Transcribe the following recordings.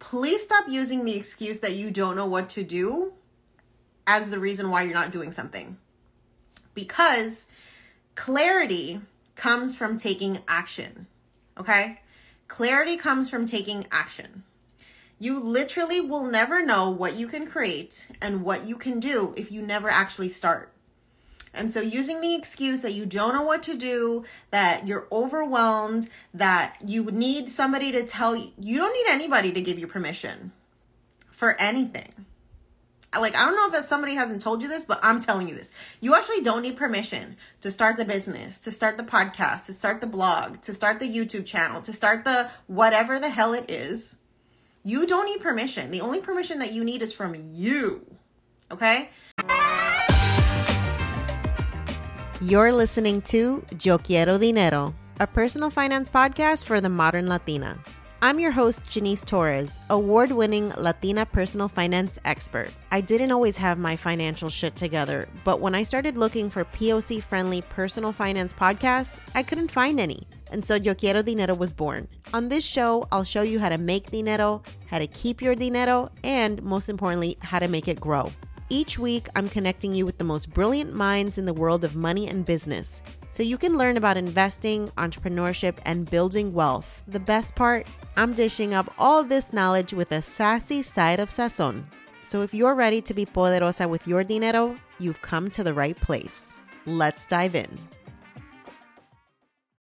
Please stop using the excuse that you don't know what to do as the reason why you're not doing something. Because clarity comes from taking action. Okay? Clarity comes from taking action. You literally will never know what you can create and what you can do if you never actually start. And so, using the excuse that you don't know what to do, that you're overwhelmed, that you need somebody to tell you, you don't need anybody to give you permission for anything. Like, I don't know if somebody hasn't told you this, but I'm telling you this. You actually don't need permission to start the business, to start the podcast, to start the blog, to start the YouTube channel, to start the whatever the hell it is. You don't need permission. The only permission that you need is from you. Okay? You're listening to Yo Quiero Dinero, a personal finance podcast for the modern Latina. I'm your host, Jannese Torres, award winning Latina personal finance expert. I didn't always have my financial shit together, but when I started looking for POC friendly personal finance podcasts, I couldn't find any. And so Yo Quiero Dinero was born. On this show, I'll show you how to make dinero, how to keep your dinero, and most importantly, how to make it grow. Each week, I'm connecting you with the most brilliant minds in the world of money and business so you can learn about investing, entrepreneurship, and building wealth. The best part, I'm dishing up all this knowledge with a sassy side of sazon. So if you're ready to be poderosa with your dinero, you've come to the right place. Let's dive in.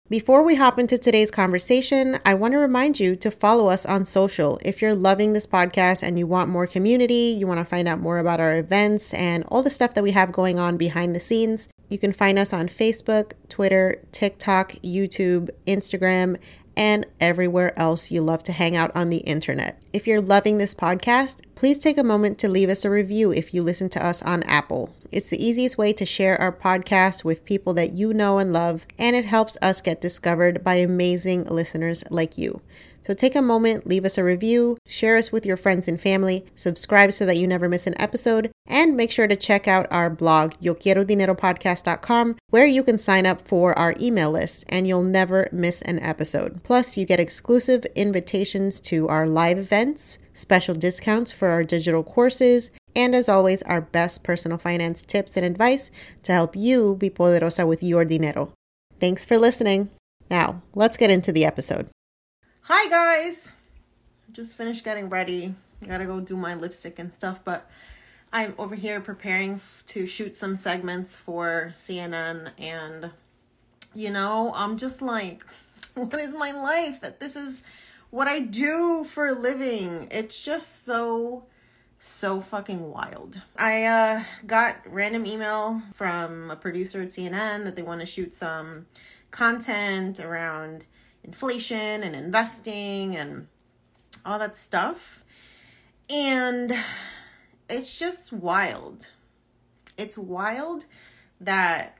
Before we hop into today's conversation, I want to remind you to follow us on social. If you're loving this podcast and you want more community, you want to find out more about our events and all the stuff that we have going on behind the scenes, you can find us on Facebook, Twitter, TikTok, YouTube, Instagram, and everywhere else you love to hang out on the internet. If you're loving this podcast, please take a moment to leave us a review if you listen to us on Apple. It's the easiest way to share our podcast with people that you know and love, and it helps us get discovered by amazing listeners like you. So take a moment, leave us a review, share us with your friends and family, subscribe so that you never miss an episode, and make sure to check out our blog, yoquierodineropodcast.com, where you can sign up for our email list and you'll never miss an episode. Plus, you get exclusive invitations to our live events, special discounts for our digital courses, and as always, our best personal finance tips and advice to help you be poderosa with your dinero. Thanks for listening. Now, let's get into the episode. Hi guys! Just finished getting ready. Gotta go do my lipstick and stuff, but I'm over here preparing to shoot some segments for CNN, and you know, I'm just like, what is my life that this is what I do for a living. It's just so so fucking wild. I uh, got random email from a producer at CNN that they want to shoot some content around inflation and investing and all that stuff. And it's just wild. It's wild that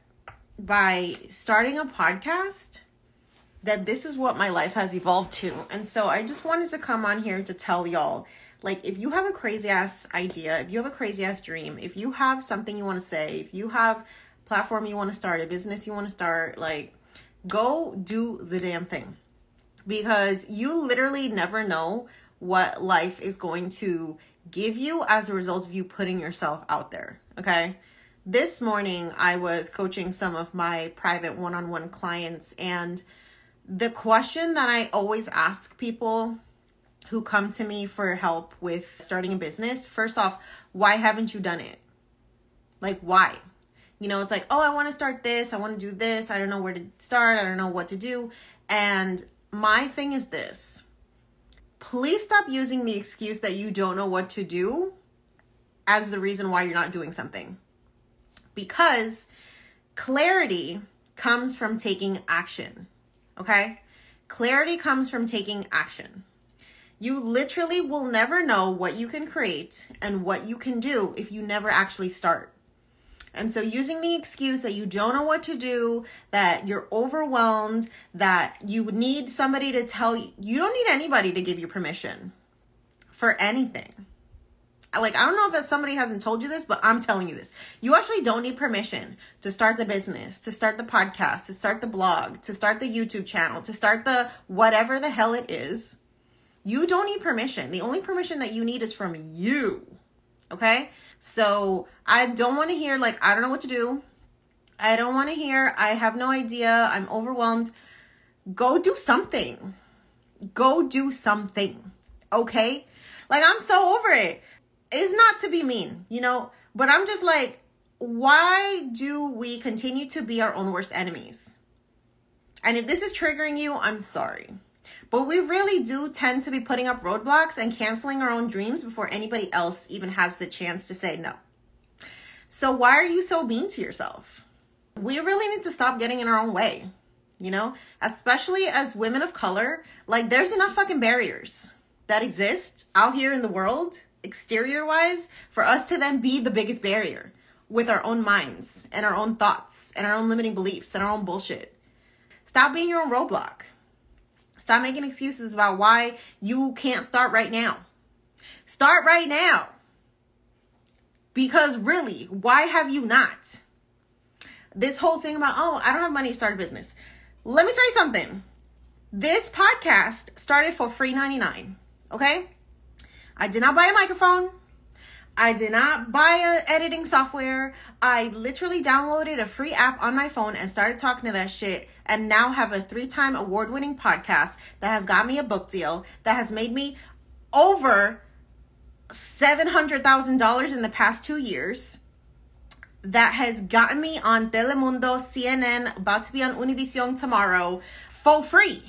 by starting a podcast that this is what my life has evolved to. And so I just wanted to come on here to tell y'all like if you have a crazy ass idea, if you have a crazy ass dream, if you have something you want to say, if you have platform you want to start, a business you want to start, like go do the damn thing. Because you literally never know what life is going to give you as a result of you putting yourself out there, okay? This morning I was coaching some of my private one-on-one clients and the question that I always ask people who come to me for help with starting a business, first off, why haven't you done it? Like, why? You know, it's like, oh, I want to start this, I want to do this, I don't know where to start, I don't know what to do. And my thing is this please stop using the excuse that you don't know what to do as the reason why you're not doing something. Because clarity comes from taking action. Okay? Clarity comes from taking action. You literally will never know what you can create and what you can do if you never actually start. And so, using the excuse that you don't know what to do, that you're overwhelmed, that you need somebody to tell you, you don't need anybody to give you permission for anything. Like, I don't know if somebody hasn't told you this, but I'm telling you this. You actually don't need permission to start the business, to start the podcast, to start the blog, to start the YouTube channel, to start the whatever the hell it is you don't need permission. The only permission that you need is from you. Okay? So I don't want to hear, like, I don't know what to do. I don't want to hear, I have no idea. I'm overwhelmed. Go do something. Go do something. Okay? Like, I'm so over it. It's not to be mean, you know, but I'm just like, why do we continue to be our own worst enemies? And if this is triggering you, I'm sorry. But we really do tend to be putting up roadblocks and canceling our own dreams before anybody else even has the chance to say no. So, why are you so mean to yourself? We really need to stop getting in our own way, you know, especially as women of color. Like, there's enough fucking barriers that exist out here in the world, exterior wise, for us to then be the biggest barrier with our own minds and our own thoughts and our own limiting beliefs and our own bullshit. Stop being your own roadblock. Stop making excuses about why you can't start right now. Start right now. Because really, why have you not? This whole thing about, oh, I don't have money to start a business. Let me tell you something. This podcast started for free 99. Okay? I did not buy a microphone. I did not buy a editing software. I literally downloaded a free app on my phone and started talking to that shit and now have a three-time award-winning podcast that has got me a book deal that has made me over $700,000 in the past 2 years that has gotten me on Telemundo, CNN, about to be on Univision tomorrow for free.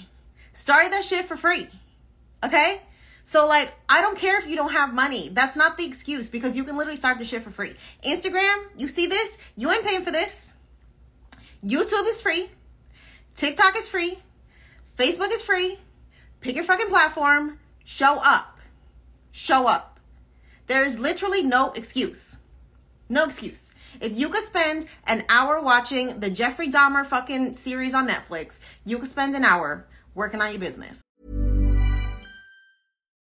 Started that shit for free. Okay? So like, I don't care if you don't have money. That's not the excuse because you can literally start the shit for free. Instagram, you see this? You ain't paying for this. YouTube is free. TikTok is free. Facebook is free. Pick your fucking platform. Show up. Show up. There's literally no excuse. No excuse. If you could spend an hour watching the Jeffrey Dahmer fucking series on Netflix, you could spend an hour working on your business.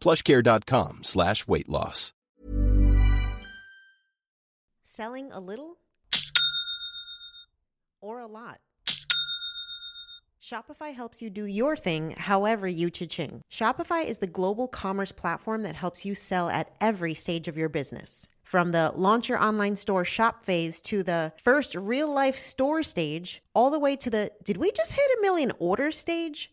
plushcare.com slash weight loss. Selling a little or a lot? Shopify helps you do your thing however you cha-ching. Shopify is the global commerce platform that helps you sell at every stage of your business. From the launch your online store shop phase to the first real life store stage, all the way to the did we just hit a million order stage?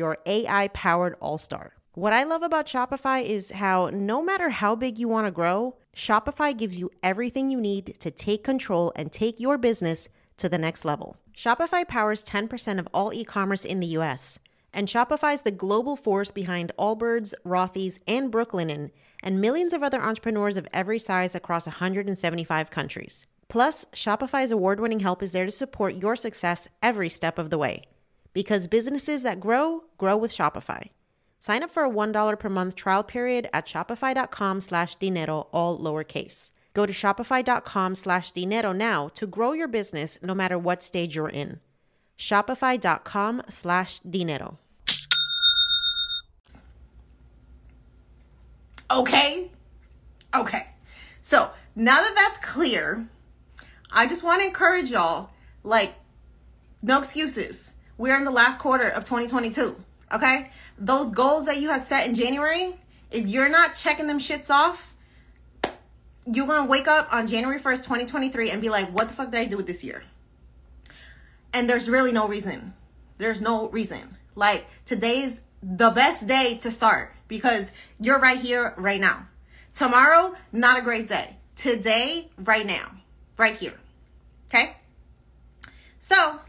your AI powered all star. What I love about Shopify is how no matter how big you want to grow, Shopify gives you everything you need to take control and take your business to the next level. Shopify powers 10% of all e commerce in the US, and Shopify is the global force behind Allbirds, Rothy's, and Brooklinen, and millions of other entrepreneurs of every size across 175 countries. Plus, Shopify's award winning help is there to support your success every step of the way because businesses that grow grow with Shopify. Sign up for a $1 per month trial period at shopify.com slash dinero, all lowercase. Go to shopify.com slash dinero now to grow your business no matter what stage you're in. Shopify.com slash dinero. Okay? Okay. So now that that's clear, I just want to encourage y'all like, no excuses we're in the last quarter of 2022. Okay? Those goals that you have set in January, if you're not checking them shits off, you're gonna wake up on January 1st, 2023 and be like, what the fuck did I do with this year? And there's really no reason. There's no reason. Like today's the best day to start because you're right here, right now. Tomorrow, not a great day. Today, right now, right here. Okay? So,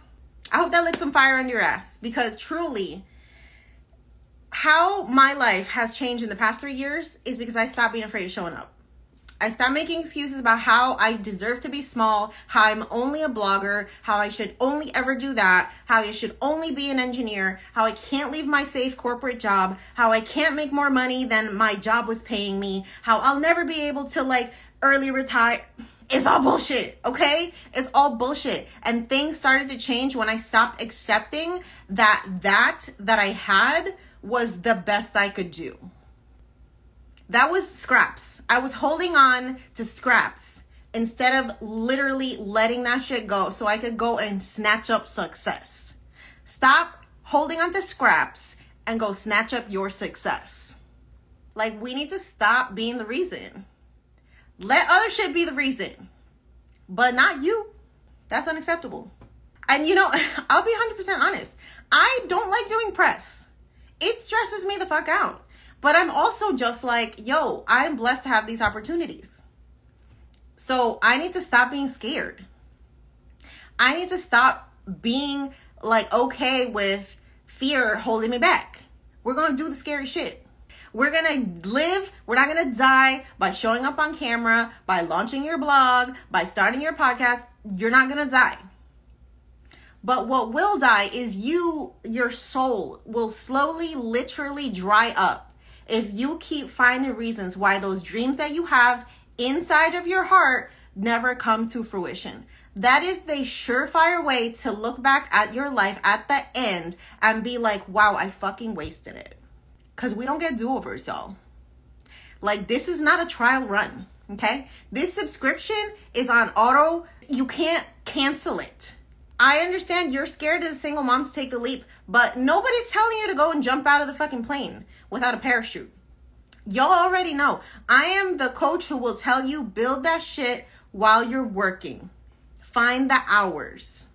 I hope that lit some fire on your ass because truly, how my life has changed in the past three years is because I stopped being afraid of showing up. I stopped making excuses about how I deserve to be small, how I'm only a blogger, how I should only ever do that, how I should only be an engineer, how I can't leave my safe corporate job, how I can't make more money than my job was paying me, how I'll never be able to like early retire. It's all bullshit, okay? It's all bullshit. And things started to change when I stopped accepting that that that I had was the best I could do. That was scraps. I was holding on to scraps instead of literally letting that shit go so I could go and snatch up success. Stop holding on to scraps and go snatch up your success. Like, we need to stop being the reason. Let other shit be the reason, but not you. That's unacceptable. And you know, I'll be 100% honest. I don't like doing press. It stresses me the fuck out. But I'm also just like, yo, I'm blessed to have these opportunities. So I need to stop being scared. I need to stop being like okay with fear holding me back. We're going to do the scary shit. We're going to live, we're not going to die by showing up on camera, by launching your blog, by starting your podcast. You're not going to die. But what will die is you, your soul will slowly, literally dry up if you keep finding reasons why those dreams that you have inside of your heart never come to fruition. That is the surefire way to look back at your life at the end and be like, wow, I fucking wasted it. Because we don't get do overs, y'all. Like, this is not a trial run, okay? This subscription is on auto. You can't cancel it. I understand you're scared as a single mom to take the leap, but nobody's telling you to go and jump out of the fucking plane without a parachute. Y'all already know. I am the coach who will tell you build that shit while you're working. Find the hours.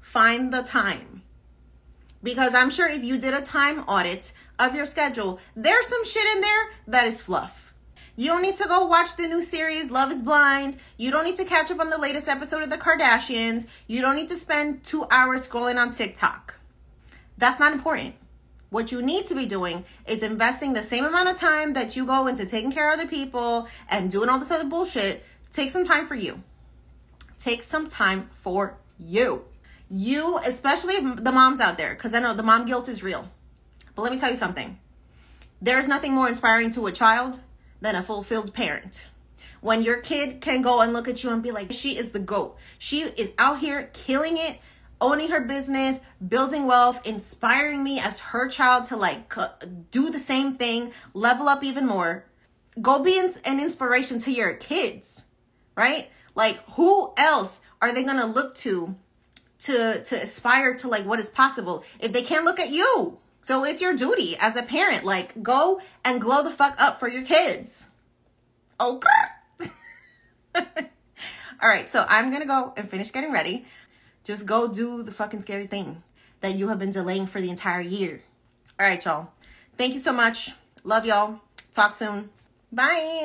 Find the time. Because I'm sure if you did a time audit of your schedule, there's some shit in there that is fluff. You don't need to go watch the new series Love is Blind. You don't need to catch up on the latest episode of The Kardashians. You don't need to spend two hours scrolling on TikTok. That's not important. What you need to be doing is investing the same amount of time that you go into taking care of other people and doing all this other bullshit. Take some time for you. Take some time for you. You, especially the moms out there, because I know the mom guilt is real. But let me tell you something. There's nothing more inspiring to a child than a fulfilled parent. When your kid can go and look at you and be like, she is the GOAT. She is out here killing it, owning her business, building wealth, inspiring me as her child to like do the same thing, level up even more. Go be an inspiration to your kids, right? Like, who else are they gonna look to to to aspire to like what is possible if they can't look at you? So it's your duty as a parent, like go and glow the fuck up for your kids. Okay. All right, so I'm gonna go and finish getting ready. Just go do the fucking scary thing that you have been delaying for the entire year. All right, y'all. Thank you so much. Love y'all. Talk soon. Bye.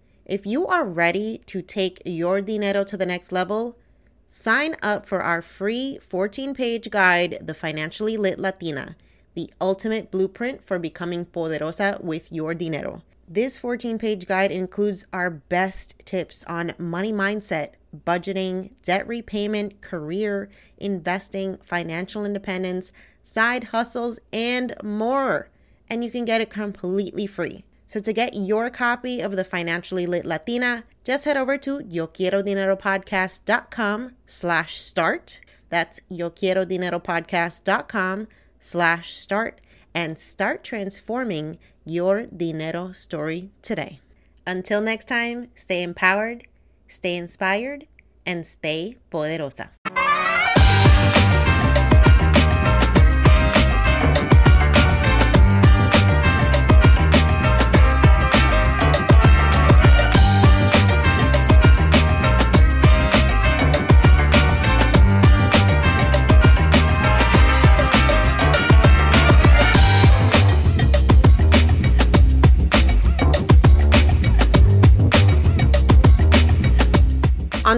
If you are ready to take your dinero to the next level, sign up for our free 14-page guide, The Financially Lit Latina, the ultimate blueprint for becoming poderosa with your dinero. This 14 page guide includes our best tips on money mindset, budgeting, debt repayment, career, investing, financial independence, side hustles, and more. And you can get it completely free. So to get your copy of the Financially Lit Latina, just head over to YoQuieroDineroPodcast.com slash start. That's YoQuieroDineroPodcast.com slash start and start transforming your dinero story today. Until next time, stay empowered, stay inspired, and stay poderosa.